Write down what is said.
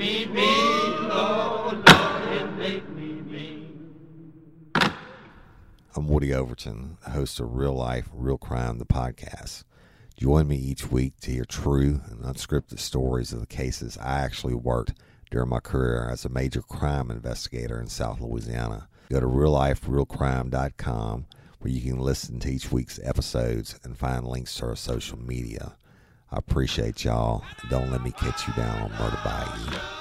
me Lord, Lord, make me. I'm Woody Overton, host of Real Life, Real Crime, the podcast. Join me each week to hear true and unscripted stories of the cases I actually worked during my career as a major crime investigator in South Louisiana. Go to realliferealcrime.com where you can listen to each week's episodes and find links to our social media. I appreciate y'all. Don't let me catch you down on Murder Bayou.